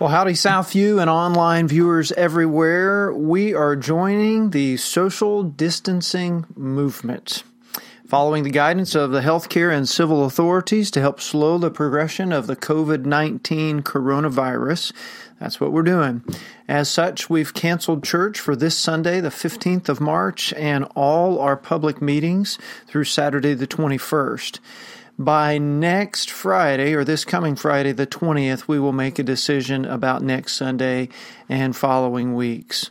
Well, howdy, Southview and online viewers everywhere. We are joining the social distancing movement. Following the guidance of the healthcare and civil authorities to help slow the progression of the COVID 19 coronavirus, that's what we're doing. As such, we've canceled church for this Sunday, the 15th of March, and all our public meetings through Saturday, the 21st by next Friday or this coming Friday, the 20th, we will make a decision about next Sunday and following weeks.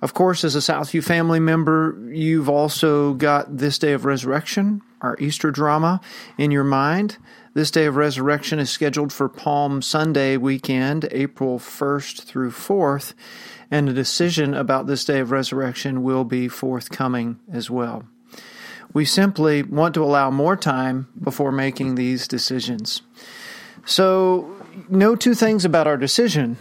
Of course, as a Southview family member, you've also got this day of resurrection, our Easter drama, in your mind. This day of resurrection is scheduled for Palm Sunday weekend, April 1st through 4th, and a decision about this day of resurrection will be forthcoming as well. We simply want to allow more time before making these decisions. So, know two things about our decision.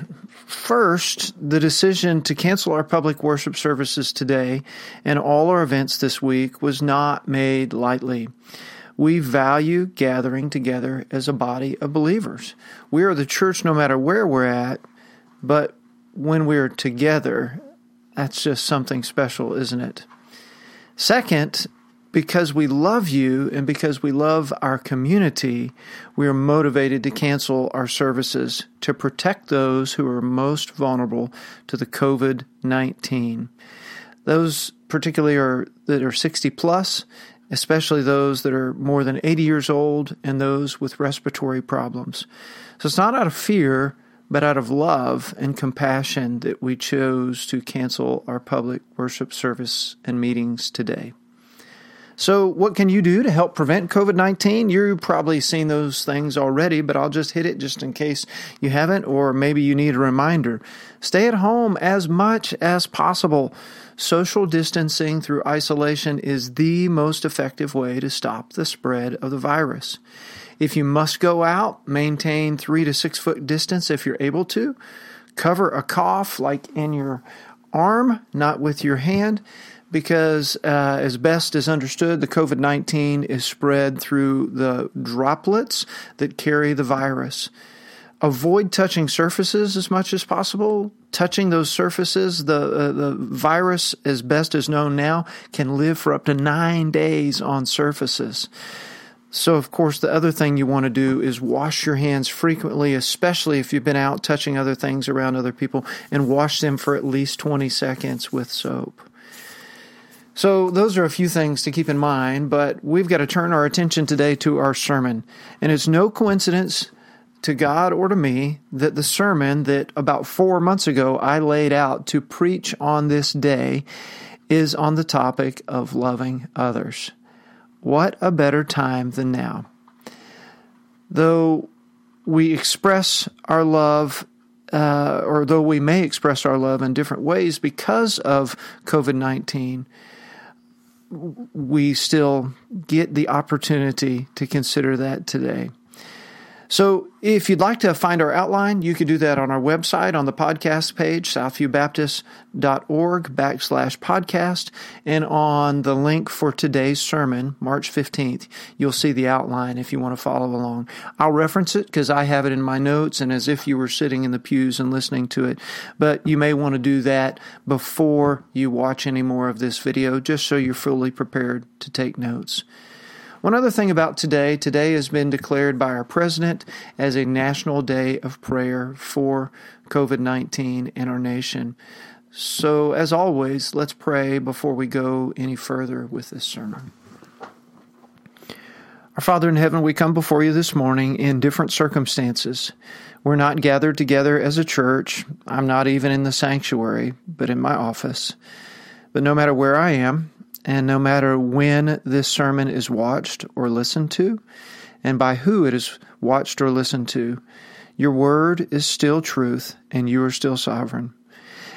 First, the decision to cancel our public worship services today and all our events this week was not made lightly. We value gathering together as a body of believers. We are the church no matter where we're at, but when we're together, that's just something special, isn't it? Second, because we love you and because we love our community, we are motivated to cancel our services to protect those who are most vulnerable to the COVID 19. Those particularly are that are 60 plus, especially those that are more than 80 years old and those with respiratory problems. So it's not out of fear, but out of love and compassion that we chose to cancel our public worship service and meetings today. So, what can you do to help prevent COVID 19? You've probably seen those things already, but I'll just hit it just in case you haven't, or maybe you need a reminder. Stay at home as much as possible. Social distancing through isolation is the most effective way to stop the spread of the virus. If you must go out, maintain three to six foot distance if you're able to. Cover a cough like in your arm, not with your hand because, uh, as best as understood, the COVID 19 is spread through the droplets that carry the virus. Avoid touching surfaces as much as possible. Touching those surfaces, the, uh, the virus, as best as known now, can live for up to nine days on surfaces. So, of course, the other thing you want to do is wash your hands frequently, especially if you've been out touching other things around other people, and wash them for at least 20 seconds with soap. So, those are a few things to keep in mind, but we've got to turn our attention today to our sermon. And it's no coincidence to God or to me that the sermon that about four months ago I laid out to preach on this day is on the topic of loving others. What a better time than now. Though we express our love uh, or though we may express our love in different ways because of COVID 19, we still get the opportunity to consider that today. So, if you'd like to find our outline, you can do that on our website on the podcast page, southviewbaptist.org backslash podcast. And on the link for today's sermon, March 15th, you'll see the outline if you want to follow along. I'll reference it because I have it in my notes and as if you were sitting in the pews and listening to it. But you may want to do that before you watch any more of this video, just so you're fully prepared to take notes. One other thing about today today has been declared by our president as a national day of prayer for COVID 19 in our nation. So, as always, let's pray before we go any further with this sermon. Our Father in heaven, we come before you this morning in different circumstances. We're not gathered together as a church. I'm not even in the sanctuary, but in my office. But no matter where I am, and no matter when this sermon is watched or listened to, and by who it is watched or listened to, your word is still truth and you are still sovereign.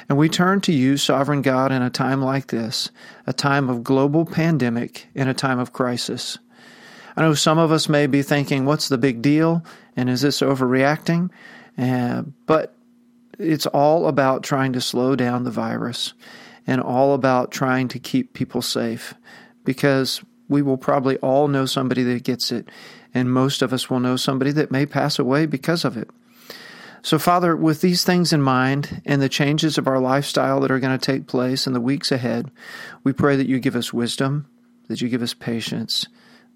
And we turn to you, sovereign God, in a time like this, a time of global pandemic, in a time of crisis. I know some of us may be thinking, what's the big deal? And is this overreacting? Uh, but it's all about trying to slow down the virus and all about trying to keep people safe because we will probably all know somebody that gets it, and most of us will know somebody that may pass away because of it. So, Father, with these things in mind and the changes of our lifestyle that are going to take place in the weeks ahead, we pray that you give us wisdom, that you give us patience,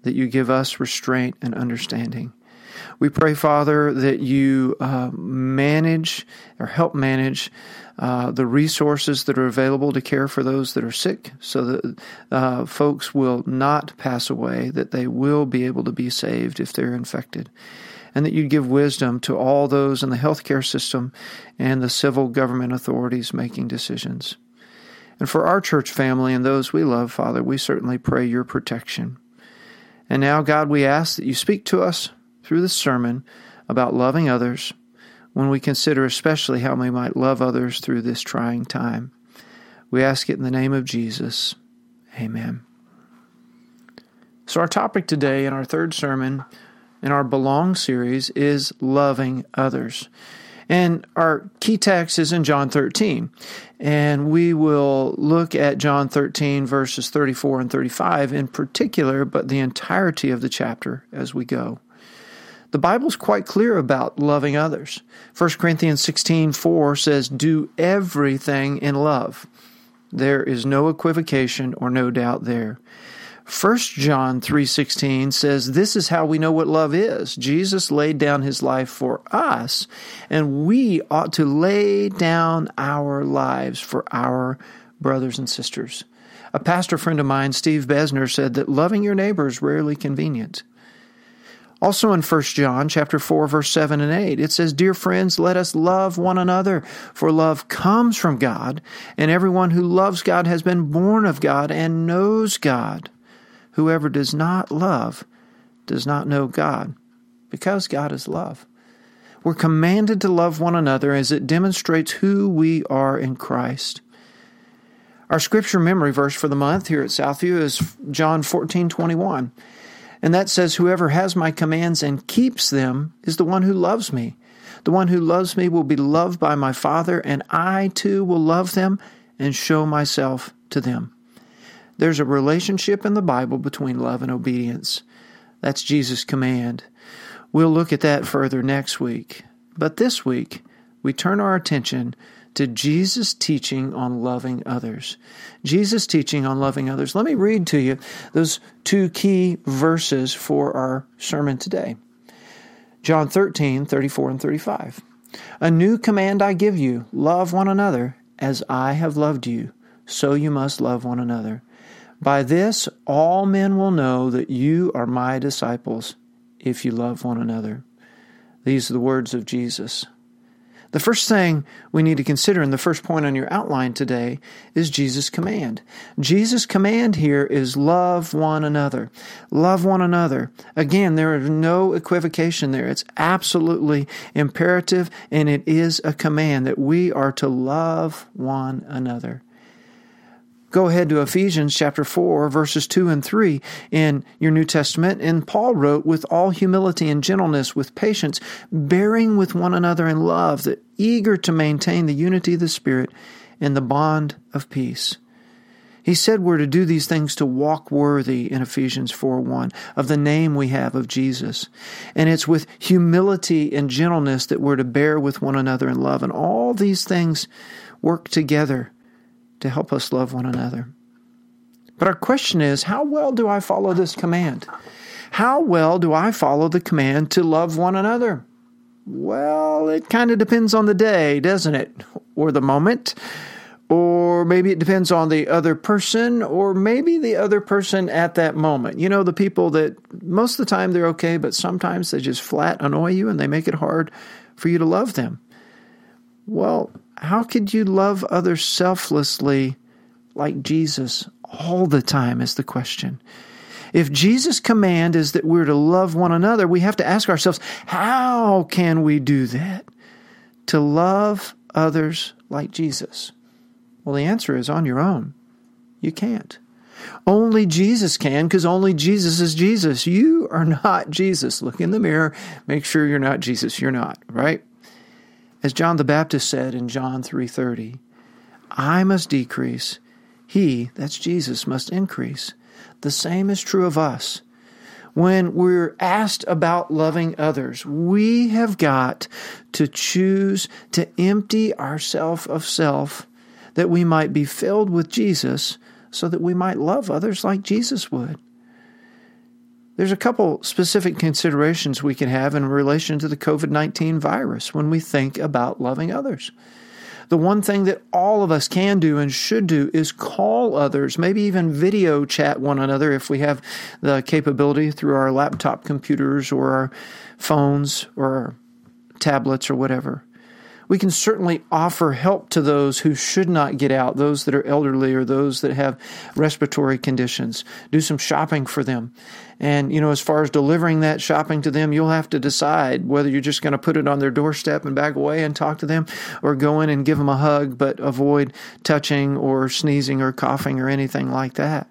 that you give us restraint and understanding. We pray, Father, that you uh, manage or help manage uh, the resources that are available to care for those that are sick so that uh, folks will not pass away, that they will be able to be saved if they're infected. And that you give wisdom to all those in the healthcare system and the civil government authorities making decisions. And for our church family and those we love, Father, we certainly pray your protection. And now, God, we ask that you speak to us through the sermon about loving others when we consider especially how we might love others through this trying time. We ask it in the name of Jesus. Amen. So, our topic today in our third sermon in our Belong series is loving others. And our key text is in John 13. And we will look at John 13, verses 34 and 35 in particular, but the entirety of the chapter as we go. The Bible is quite clear about loving others. 1 Corinthians 16, 4 says, Do everything in love. There is no equivocation or no doubt there. 1 John 3:16 says this is how we know what love is. Jesus laid down his life for us, and we ought to lay down our lives for our brothers and sisters. A pastor friend of mine, Steve Besner, said that loving your neighbor is rarely convenient. Also in 1 John chapter 4 verse 7 and 8 it says dear friends let us love one another for love comes from God and everyone who loves God has been born of God and knows God Whoever does not love does not know God, because God is love. We're commanded to love one another as it demonstrates who we are in Christ. Our scripture memory verse for the month here at Southview is John 14 21. And that says, Whoever has my commands and keeps them is the one who loves me. The one who loves me will be loved by my Father, and I too will love them and show myself to them. There's a relationship in the Bible between love and obedience. That's Jesus' command. We'll look at that further next week. But this week, we turn our attention to Jesus' teaching on loving others. Jesus' teaching on loving others. Let me read to you those two key verses for our sermon today John 13, 34 and 35. A new command I give you love one another as I have loved you, so you must love one another. By this, all men will know that you are my disciples if you love one another. These are the words of Jesus. The first thing we need to consider in the first point on your outline today is Jesus' command. Jesus' command here is love one another. Love one another. Again, there is no equivocation there. It's absolutely imperative and it is a command that we are to love one another. Go ahead to Ephesians chapter 4, verses 2 and 3 in your New Testament. And Paul wrote, with all humility and gentleness, with patience, bearing with one another in love, that eager to maintain the unity of the Spirit in the bond of peace. He said we're to do these things to walk worthy in Ephesians 4 1 of the name we have of Jesus. And it's with humility and gentleness that we're to bear with one another in love. And all these things work together to help us love one another. But our question is how well do I follow this command? How well do I follow the command to love one another? Well, it kind of depends on the day, doesn't it? Or the moment. Or maybe it depends on the other person, or maybe the other person at that moment. You know, the people that most of the time they're okay, but sometimes they just flat annoy you and they make it hard for you to love them. Well, how could you love others selflessly like Jesus all the time? Is the question. If Jesus' command is that we're to love one another, we have to ask ourselves, how can we do that? To love others like Jesus? Well, the answer is on your own. You can't. Only Jesus can because only Jesus is Jesus. You are not Jesus. Look in the mirror, make sure you're not Jesus. You're not, right? As John the Baptist said in John 3:30, I must decrease, he, that's Jesus, must increase. The same is true of us. when we're asked about loving others, we have got to choose to empty ourselves of self that we might be filled with Jesus so that we might love others like Jesus would. There's a couple specific considerations we can have in relation to the COVID 19 virus when we think about loving others. The one thing that all of us can do and should do is call others, maybe even video chat one another if we have the capability through our laptop computers or our phones or our tablets or whatever. We can certainly offer help to those who should not get out, those that are elderly or those that have respiratory conditions. Do some shopping for them. And, you know, as far as delivering that shopping to them, you'll have to decide whether you're just going to put it on their doorstep and back away and talk to them or go in and give them a hug, but avoid touching or sneezing or coughing or anything like that.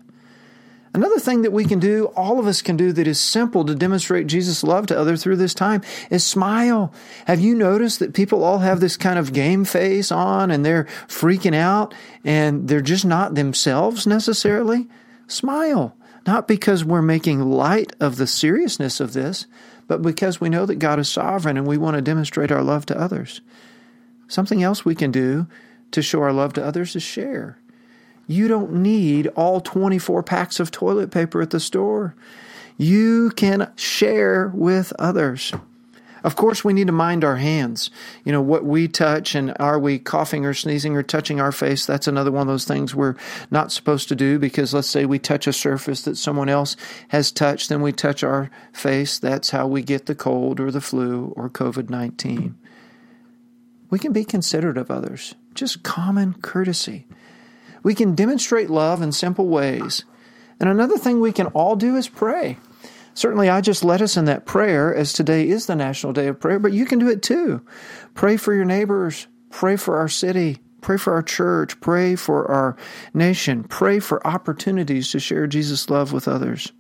Another thing that we can do, all of us can do that is simple to demonstrate Jesus' love to others through this time is smile. Have you noticed that people all have this kind of game face on and they're freaking out and they're just not themselves necessarily? Smile. Not because we're making light of the seriousness of this, but because we know that God is sovereign and we want to demonstrate our love to others. Something else we can do to show our love to others is share. You don't need all 24 packs of toilet paper at the store. You can share with others. Of course, we need to mind our hands. You know, what we touch and are we coughing or sneezing or touching our face? That's another one of those things we're not supposed to do because let's say we touch a surface that someone else has touched, then we touch our face. That's how we get the cold or the flu or COVID 19. We can be considerate of others, just common courtesy. We can demonstrate love in simple ways. And another thing we can all do is pray. Certainly, I just led us in that prayer as today is the National Day of Prayer, but you can do it too. Pray for your neighbors, pray for our city, pray for our church, pray for our nation, pray for opportunities to share Jesus' love with others.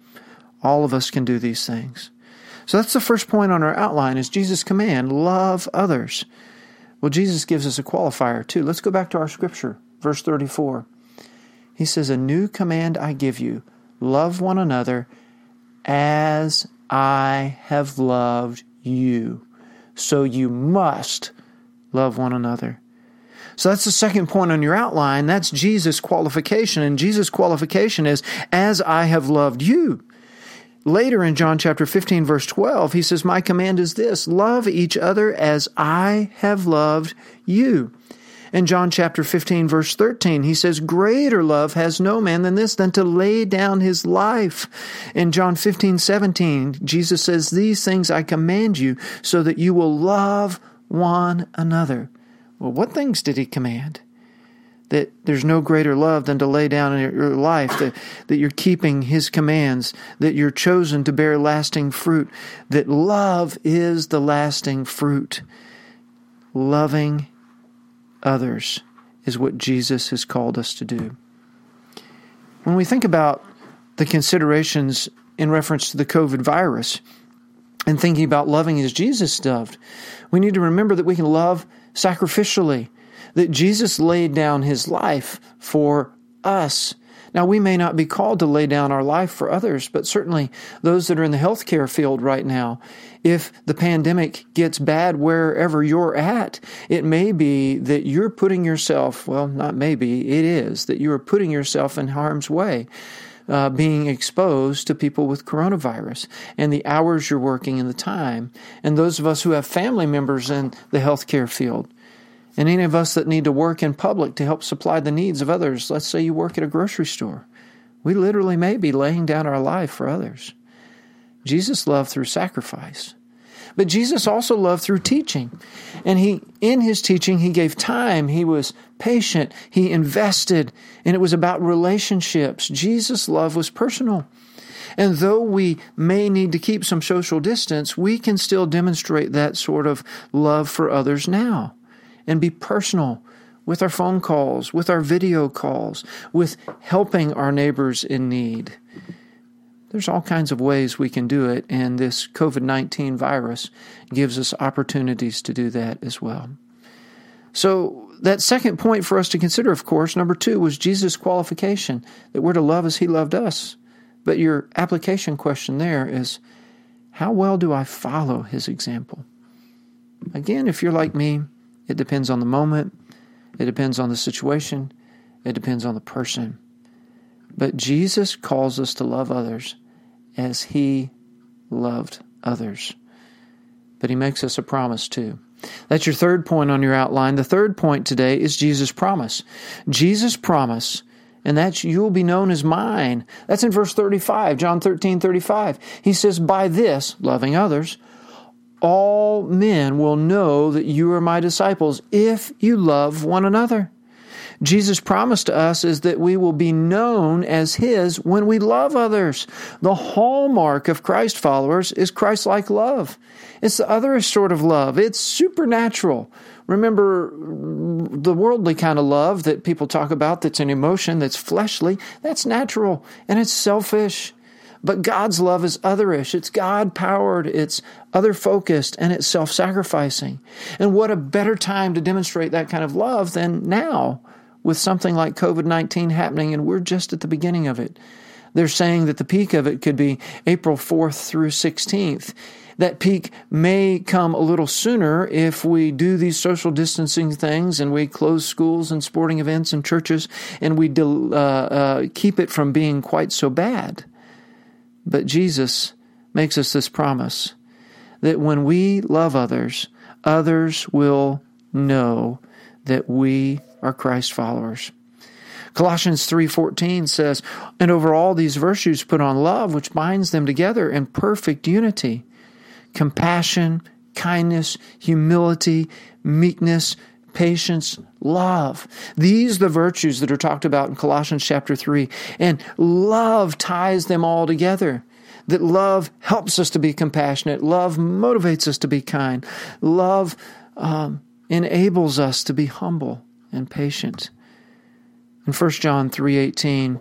All of us can do these things. So that's the first point on our outline is Jesus' command, love others. Well, Jesus gives us a qualifier too. Let's go back to our scripture, verse 34. He says, A new command I give you love one another as I have loved you. So you must love one another. So that's the second point on your outline. That's Jesus' qualification. And Jesus' qualification is, as I have loved you. Later in John chapter 15, verse 12, he says, My command is this love each other as I have loved you. In John chapter 15, verse 13, he says, Greater love has no man than this, than to lay down his life. In John 15, 17, Jesus says, These things I command you so that you will love one another. Well, what things did he command? that there's no greater love than to lay down your life, that, that you're keeping his commands, that you're chosen to bear lasting fruit, that love is the lasting fruit. Loving others is what Jesus has called us to do. When we think about the considerations in reference to the COVID virus and thinking about loving as Jesus loved, we need to remember that we can love sacrificially, that Jesus laid down his life for us now, we may not be called to lay down our life for others, but certainly those that are in the healthcare field right now, if the pandemic gets bad wherever you're at, it may be that you're putting yourself, well, not maybe, it is, that you are putting yourself in harm's way. Uh, being exposed to people with coronavirus and the hours you're working and the time. And those of us who have family members in the healthcare field, and any of us that need to work in public to help supply the needs of others, let's say you work at a grocery store, we literally may be laying down our life for others. Jesus loved through sacrifice. But Jesus also loved through teaching. And he in his teaching he gave time, he was patient, he invested, and it was about relationships. Jesus' love was personal. And though we may need to keep some social distance, we can still demonstrate that sort of love for others now and be personal with our phone calls, with our video calls, with helping our neighbors in need. There's all kinds of ways we can do it, and this COVID 19 virus gives us opportunities to do that as well. So, that second point for us to consider, of course, number two, was Jesus' qualification that we're to love as he loved us. But your application question there is how well do I follow his example? Again, if you're like me, it depends on the moment, it depends on the situation, it depends on the person. But Jesus calls us to love others as he loved others. But he makes us a promise too. That's your third point on your outline. The third point today is Jesus' promise. Jesus' promise, and that's you'll be known as mine. That's in verse 35, John 13, 35. He says, By this, loving others, all men will know that you are my disciples if you love one another. Jesus' promise to us is that we will be known as His when we love others. The hallmark of Christ followers is Christ like love. It's the other sort of love, it's supernatural. Remember the worldly kind of love that people talk about that's an emotion, that's fleshly, that's natural and it's selfish. But God's love is otherish. It's God powered, it's other focused, and it's self sacrificing. And what a better time to demonstrate that kind of love than now with something like COVID 19 happening, and we're just at the beginning of it. They're saying that the peak of it could be April 4th through 16th. That peak may come a little sooner if we do these social distancing things and we close schools and sporting events and churches and we uh, uh, keep it from being quite so bad. But Jesus makes us this promise that when we love others, others will know that we are Christ followers. Colossians 3:14 says, "And over all these virtues put on love, which binds them together in perfect unity. Compassion, kindness, humility, meekness, patience, love. These the virtues that are talked about in Colossians chapter 3. And love ties them all together. That love helps us to be compassionate. Love motivates us to be kind. Love um, enables us to be humble and patient. In 1 John 3:18,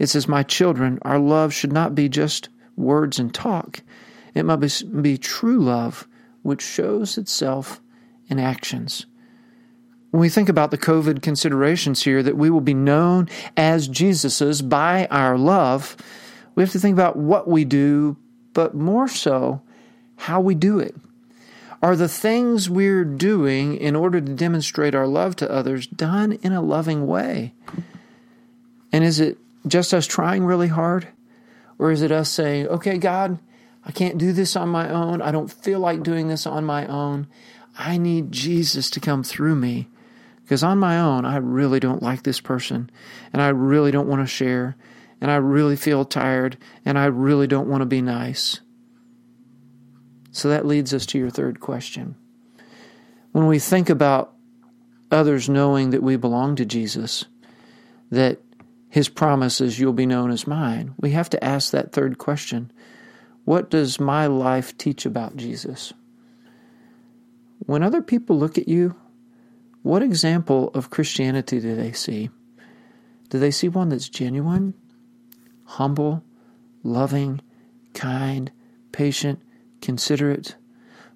it says, "My children, our love should not be just words and talk. It must be true love which shows itself in actions." When we think about the COVID considerations here that we will be known as Jesus's by our love, we have to think about what we do, but more so how we do it. Are the things we're doing in order to demonstrate our love to others done in a loving way? And is it just us trying really hard? Or is it us saying, okay, God, I can't do this on my own. I don't feel like doing this on my own. I need Jesus to come through me. Because on my own, I really don't like this person. And I really don't want to share. And I really feel tired. And I really don't want to be nice. So that leads us to your third question. When we think about others knowing that we belong to Jesus, that his promise is you'll be known as mine, we have to ask that third question What does my life teach about Jesus? When other people look at you, what example of Christianity do they see? Do they see one that's genuine, humble, loving, kind, patient, considerate,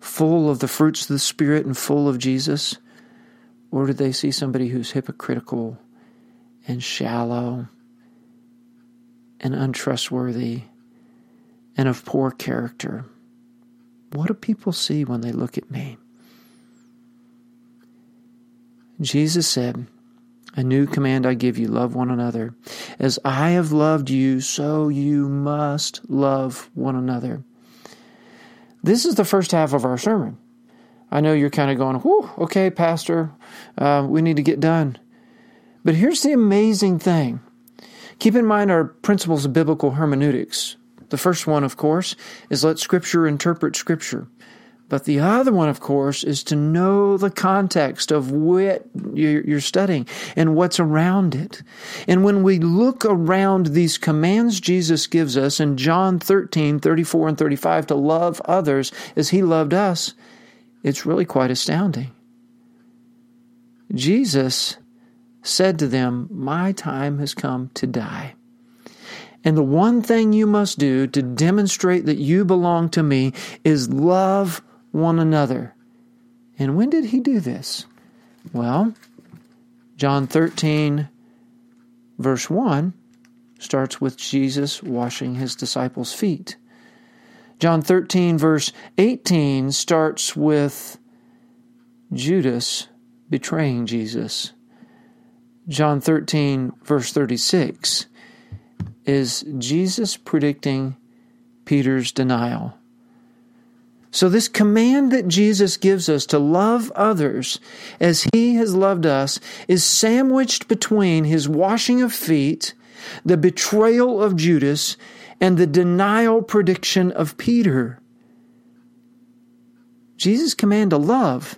full of the fruits of the Spirit and full of Jesus? Or do they see somebody who's hypocritical and shallow and untrustworthy and of poor character? What do people see when they look at me? Jesus said, A new command I give you love one another. As I have loved you, so you must love one another. This is the first half of our sermon. I know you're kind of going, whew, okay, Pastor, uh, we need to get done. But here's the amazing thing keep in mind our principles of biblical hermeneutics. The first one, of course, is let Scripture interpret Scripture. But the other one, of course, is to know the context of what you're studying and what's around it. And when we look around these commands Jesus gives us in John 13, 34, and 35 to love others as he loved us, it's really quite astounding. Jesus said to them, My time has come to die. And the one thing you must do to demonstrate that you belong to me is love one another. And when did he do this? Well, John 13, verse 1 starts with Jesus washing his disciples' feet. John 13, verse 18, starts with Judas betraying Jesus. John 13, verse 36, is Jesus predicting Peter's denial. So, this command that Jesus gives us to love others as he has loved us is sandwiched between his washing of feet, the betrayal of Judas, and the denial prediction of Peter. Jesus' command to love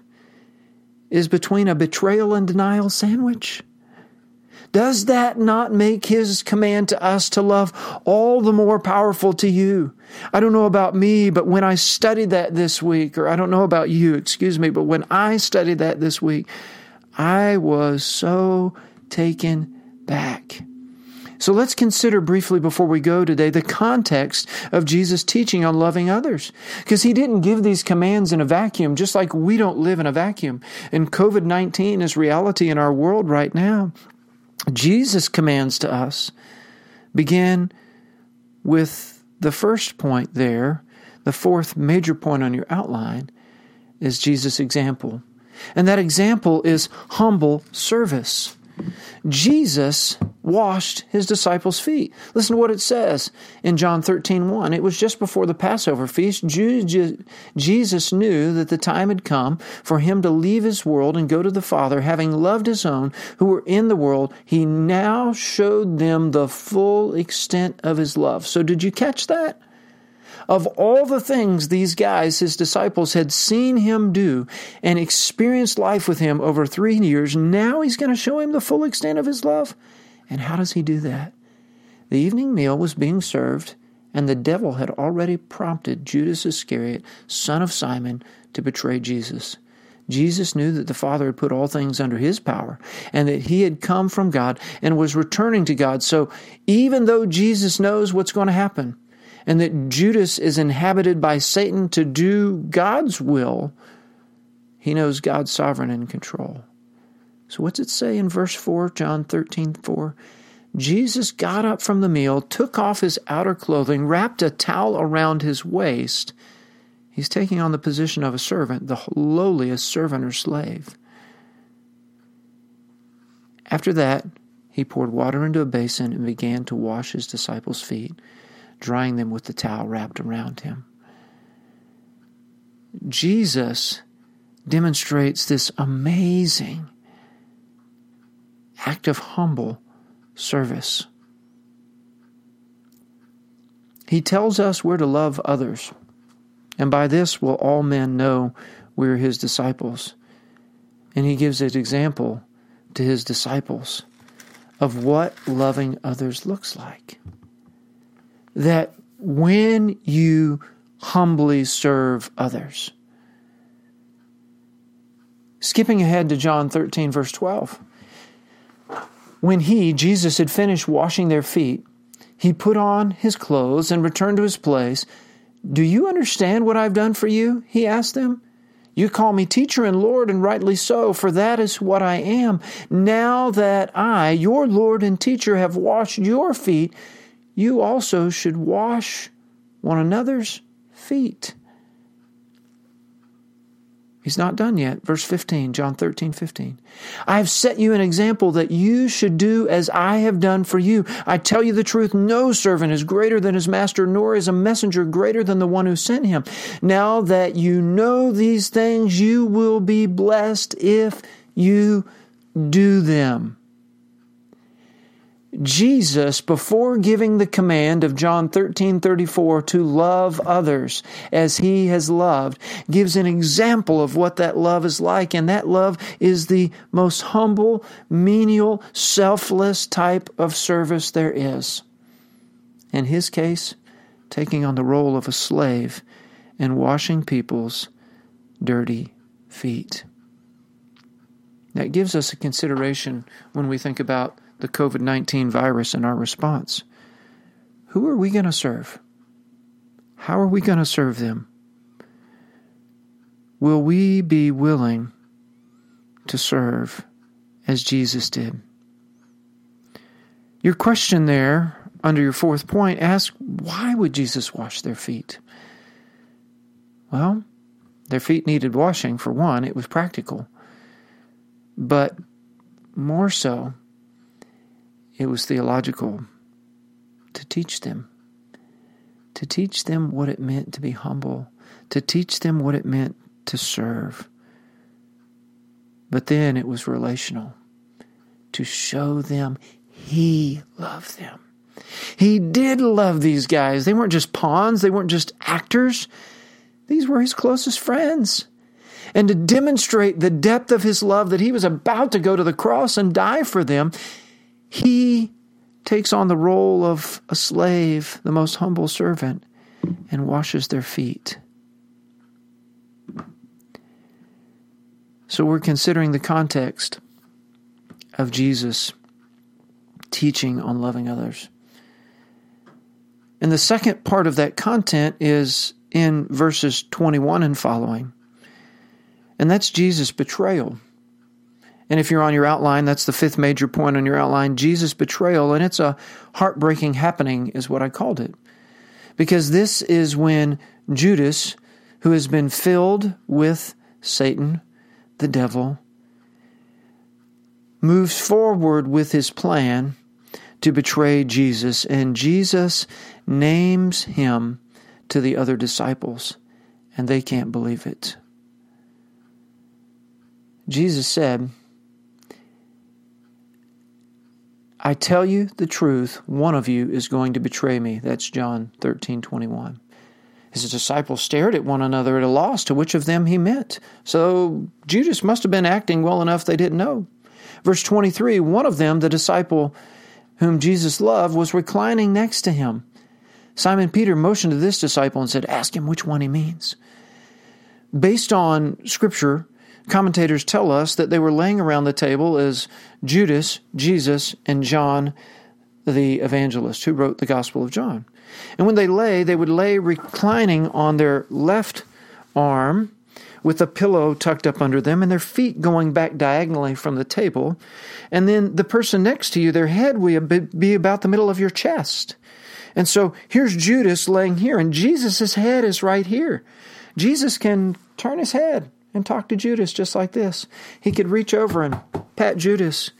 is between a betrayal and denial sandwich. Does that not make his command to us to love all the more powerful to you? I don't know about me, but when I studied that this week, or I don't know about you, excuse me, but when I studied that this week, I was so taken back. So let's consider briefly before we go today the context of Jesus' teaching on loving others. Because he didn't give these commands in a vacuum, just like we don't live in a vacuum. And COVID 19 is reality in our world right now. Jesus' commands to us begin with the first point there, the fourth major point on your outline is Jesus' example. And that example is humble service. Jesus washed his disciples' feet. Listen to what it says in John 13 1. It was just before the Passover feast. Jesus knew that the time had come for him to leave his world and go to the Father. Having loved his own who were in the world, he now showed them the full extent of his love. So, did you catch that? Of all the things these guys, his disciples, had seen him do and experienced life with him over three years, now he's going to show him the full extent of his love. And how does he do that? The evening meal was being served, and the devil had already prompted Judas Iscariot, son of Simon, to betray Jesus. Jesus knew that the Father had put all things under his power and that he had come from God and was returning to God. So even though Jesus knows what's going to happen, and that Judas is inhabited by Satan to do God's will, he knows God's sovereign and control. So what's it say in verse 4, John 13, 4? Jesus got up from the meal, took off his outer clothing, wrapped a towel around his waist. He's taking on the position of a servant, the lowliest servant or slave. After that, he poured water into a basin and began to wash his disciples' feet drying them with the towel wrapped around him. Jesus demonstrates this amazing act of humble service. He tells us we're to love others, and by this will all men know we're his disciples. And he gives an example to his disciples of what loving others looks like that when you humbly serve others, skipping ahead to John 13, verse 12, when he, Jesus, had finished washing their feet, he put on his clothes and returned to his place. Do you understand what I've done for you? He asked them. You call me teacher and Lord, and rightly so, for that is what I am. Now that I, your Lord and teacher, have washed your feet, you also should wash one another's feet. He's not done yet. Verse 15, John 13, 15. I have set you an example that you should do as I have done for you. I tell you the truth, no servant is greater than his master, nor is a messenger greater than the one who sent him. Now that you know these things, you will be blessed if you do them. Jesus, before giving the command of John 13 34 to love others as he has loved, gives an example of what that love is like. And that love is the most humble, menial, selfless type of service there is. In his case, taking on the role of a slave and washing people's dirty feet. That gives us a consideration when we think about the COVID 19 virus and our response. Who are we going to serve? How are we going to serve them? Will we be willing to serve as Jesus did? Your question there under your fourth point, ask why would Jesus wash their feet? Well, their feet needed washing, for one, it was practical. But more so, it was theological to teach them. To teach them what it meant to be humble, to teach them what it meant to serve. But then it was relational to show them He loved them. He did love these guys. They weren't just pawns, they weren't just actors. These were His closest friends. And to demonstrate the depth of His love that He was about to go to the cross and die for them, He takes on the role of a slave, the most humble servant, and washes their feet. So we're considering the context of Jesus teaching on loving others. And the second part of that content is in verses 21 and following. And that's Jesus' betrayal. And if you're on your outline, that's the fifth major point on your outline Jesus' betrayal. And it's a heartbreaking happening, is what I called it. Because this is when Judas, who has been filled with Satan, the devil, moves forward with his plan to betray Jesus, and Jesus names him to the other disciples, and they can't believe it. Jesus said, I tell you the truth, one of you is going to betray me. That's John 13 21. His disciples stared at one another at a loss to which of them he meant. So Judas must have been acting well enough they didn't know. Verse 23 One of them, the disciple whom Jesus loved, was reclining next to him. Simon Peter motioned to this disciple and said, Ask him which one he means. Based on Scripture, commentators tell us that they were laying around the table as Judas, Jesus, and John the evangelist who wrote the Gospel of John. And when they lay, they would lay reclining on their left arm with a pillow tucked up under them and their feet going back diagonally from the table. And then the person next to you, their head would be about the middle of your chest. And so here's Judas laying here, and Jesus' head is right here. Jesus can turn his head and talk to Judas just like this. He could reach over and pat Judas.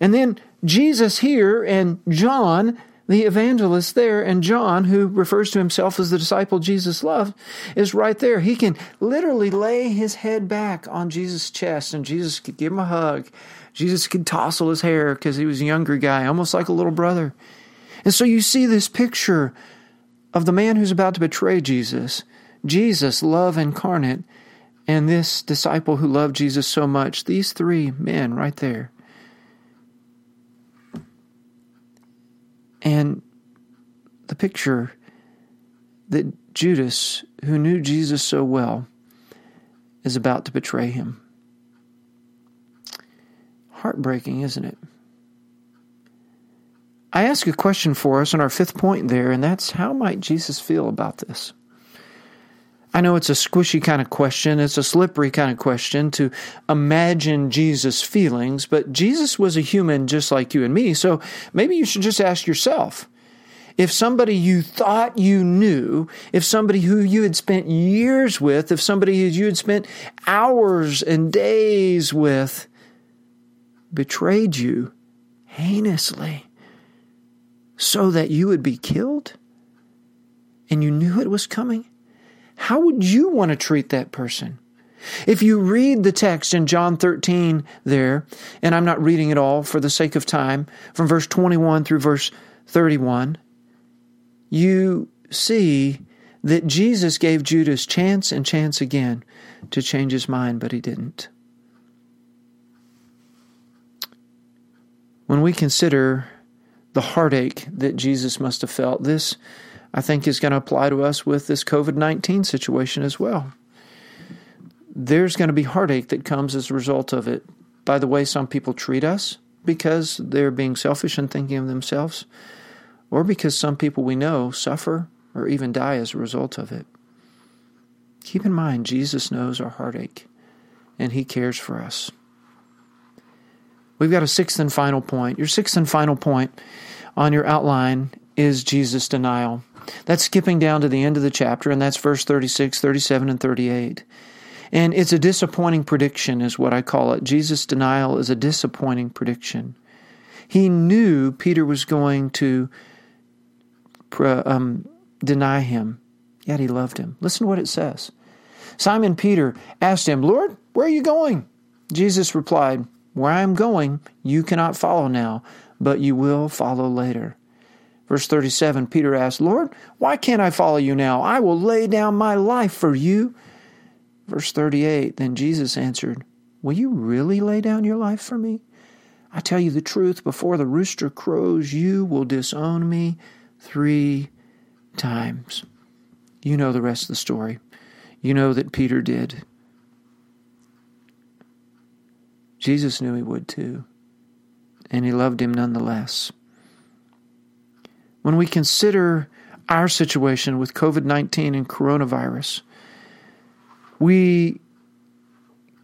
And then Jesus here and John the evangelist there, and John, who refers to himself as the disciple Jesus loved, is right there. He can literally lay his head back on Jesus' chest, and Jesus could give him a hug. Jesus could tousle his hair because he was a younger guy, almost like a little brother. And so you see this picture of the man who's about to betray Jesus, Jesus, love incarnate, and this disciple who loved Jesus so much, these three men right there. And the picture that Judas, who knew Jesus so well, is about to betray him. Heartbreaking, isn't it? I ask a question for us on our fifth point there, and that's how might Jesus feel about this? I know it's a squishy kind of question, it's a slippery kind of question to imagine Jesus' feelings, but Jesus was a human just like you and me, so maybe you should just ask yourself if somebody you thought you knew, if somebody who you had spent years with, if somebody who you had spent hours and days with betrayed you heinously so that you would be killed and you knew it was coming, how would you want to treat that person? If you read the text in John 13 there, and I'm not reading it all for the sake of time, from verse 21 through verse 31, you see that Jesus gave Judas chance and chance again to change his mind, but he didn't. When we consider the heartache that Jesus must have felt, this I think is going to apply to us with this COVID 19 situation as well. There's going to be heartache that comes as a result of it by the way some people treat us because they're being selfish and thinking of themselves, or because some people we know suffer or even die as a result of it. Keep in mind, Jesus knows our heartache and He cares for us. We've got a sixth and final point. Your sixth and final point on your outline is Jesus' denial. That's skipping down to the end of the chapter, and that's verse 36, 37, and 38. And it's a disappointing prediction, is what I call it. Jesus' denial is a disappointing prediction. He knew Peter was going to um, deny him, yet he loved him. Listen to what it says. Simon Peter asked him, Lord, where are you going? Jesus replied, Where I am going, you cannot follow now, but you will follow later. Verse 37 Peter asked, Lord, why can't I follow you now? I will lay down my life for you. Verse 38 Then Jesus answered, Will you really lay down your life for me? I tell you the truth, before the rooster crows, you will disown me three times. You know the rest of the story. You know that Peter did. Jesus knew he would too, and he loved him nonetheless. When we consider our situation with COVID 19 and coronavirus, we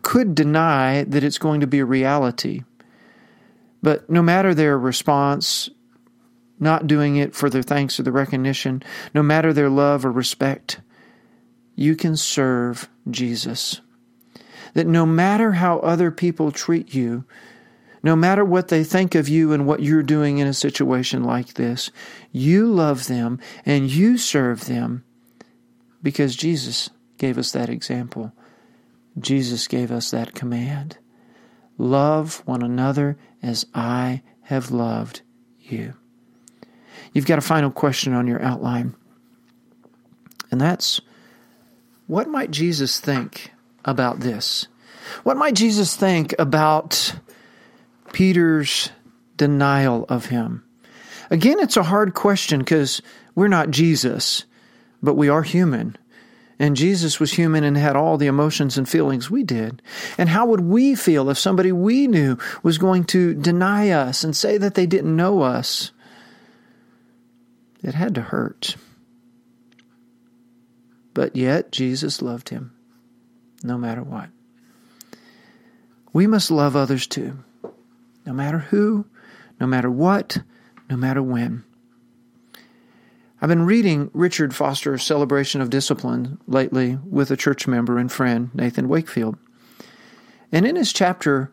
could deny that it's going to be a reality. But no matter their response, not doing it for their thanks or the recognition, no matter their love or respect, you can serve Jesus. That no matter how other people treat you, no matter what they think of you and what you're doing in a situation like this, you love them and you serve them because Jesus gave us that example. Jesus gave us that command. Love one another as I have loved you. You've got a final question on your outline, and that's what might Jesus think about this? What might Jesus think about Peter's denial of him? Again, it's a hard question because we're not Jesus, but we are human. And Jesus was human and had all the emotions and feelings we did. And how would we feel if somebody we knew was going to deny us and say that they didn't know us? It had to hurt. But yet, Jesus loved him, no matter what. We must love others too, no matter who, no matter what, no matter when. I've been reading Richard Foster's Celebration of Discipline lately with a church member and friend, Nathan Wakefield. And in his chapter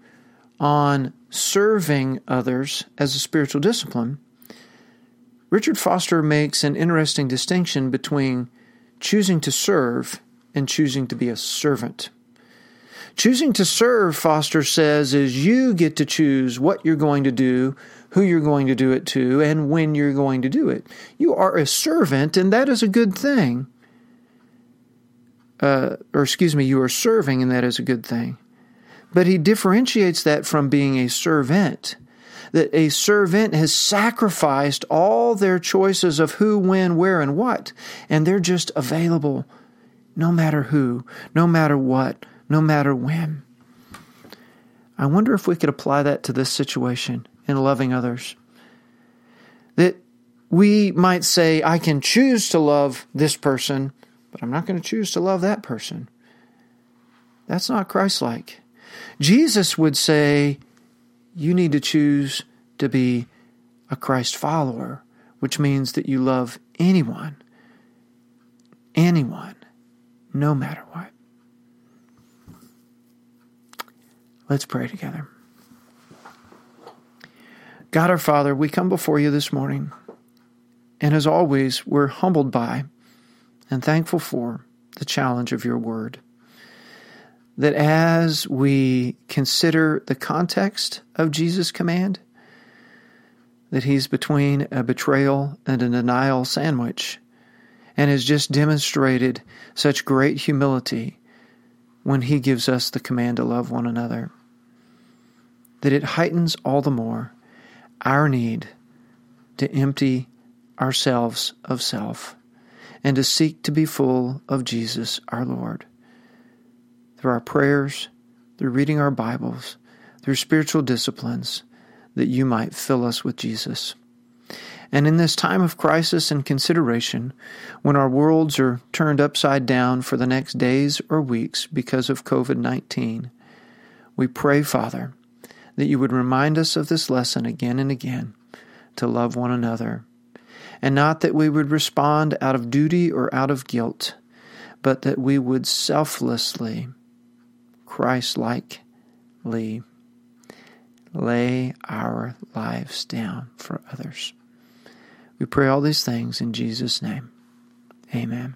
on serving others as a spiritual discipline, Richard Foster makes an interesting distinction between choosing to serve and choosing to be a servant. Choosing to serve, Foster says, is you get to choose what you're going to do who you're going to do it to, and when you're going to do it. You are a servant, and that is a good thing. Uh, or, excuse me, you are serving, and that is a good thing. But he differentiates that from being a servant. That a servant has sacrificed all their choices of who, when, where, and what, and they're just available no matter who, no matter what, no matter when. I wonder if we could apply that to this situation in loving others. That we might say, I can choose to love this person, but I'm not going to choose to love that person. That's not Christ like. Jesus would say, You need to choose to be a Christ follower, which means that you love anyone, anyone, no matter what. Let's pray together. God our Father, we come before you this morning, and as always, we're humbled by and thankful for the challenge of your word. That as we consider the context of Jesus' command, that he's between a betrayal and a denial sandwich, and has just demonstrated such great humility when he gives us the command to love one another, that it heightens all the more our need to empty ourselves of self and to seek to be full of Jesus our Lord. Through our prayers, through reading our Bibles, through spiritual disciplines, that you might fill us with Jesus. And in this time of crisis and consideration, when our worlds are turned upside down for the next days or weeks because of COVID 19, we pray, Father, that you would remind us of this lesson again and again to love one another, and not that we would respond out of duty or out of guilt, but that we would selflessly, Christ likely, lay our lives down for others. We pray all these things in Jesus' name. Amen.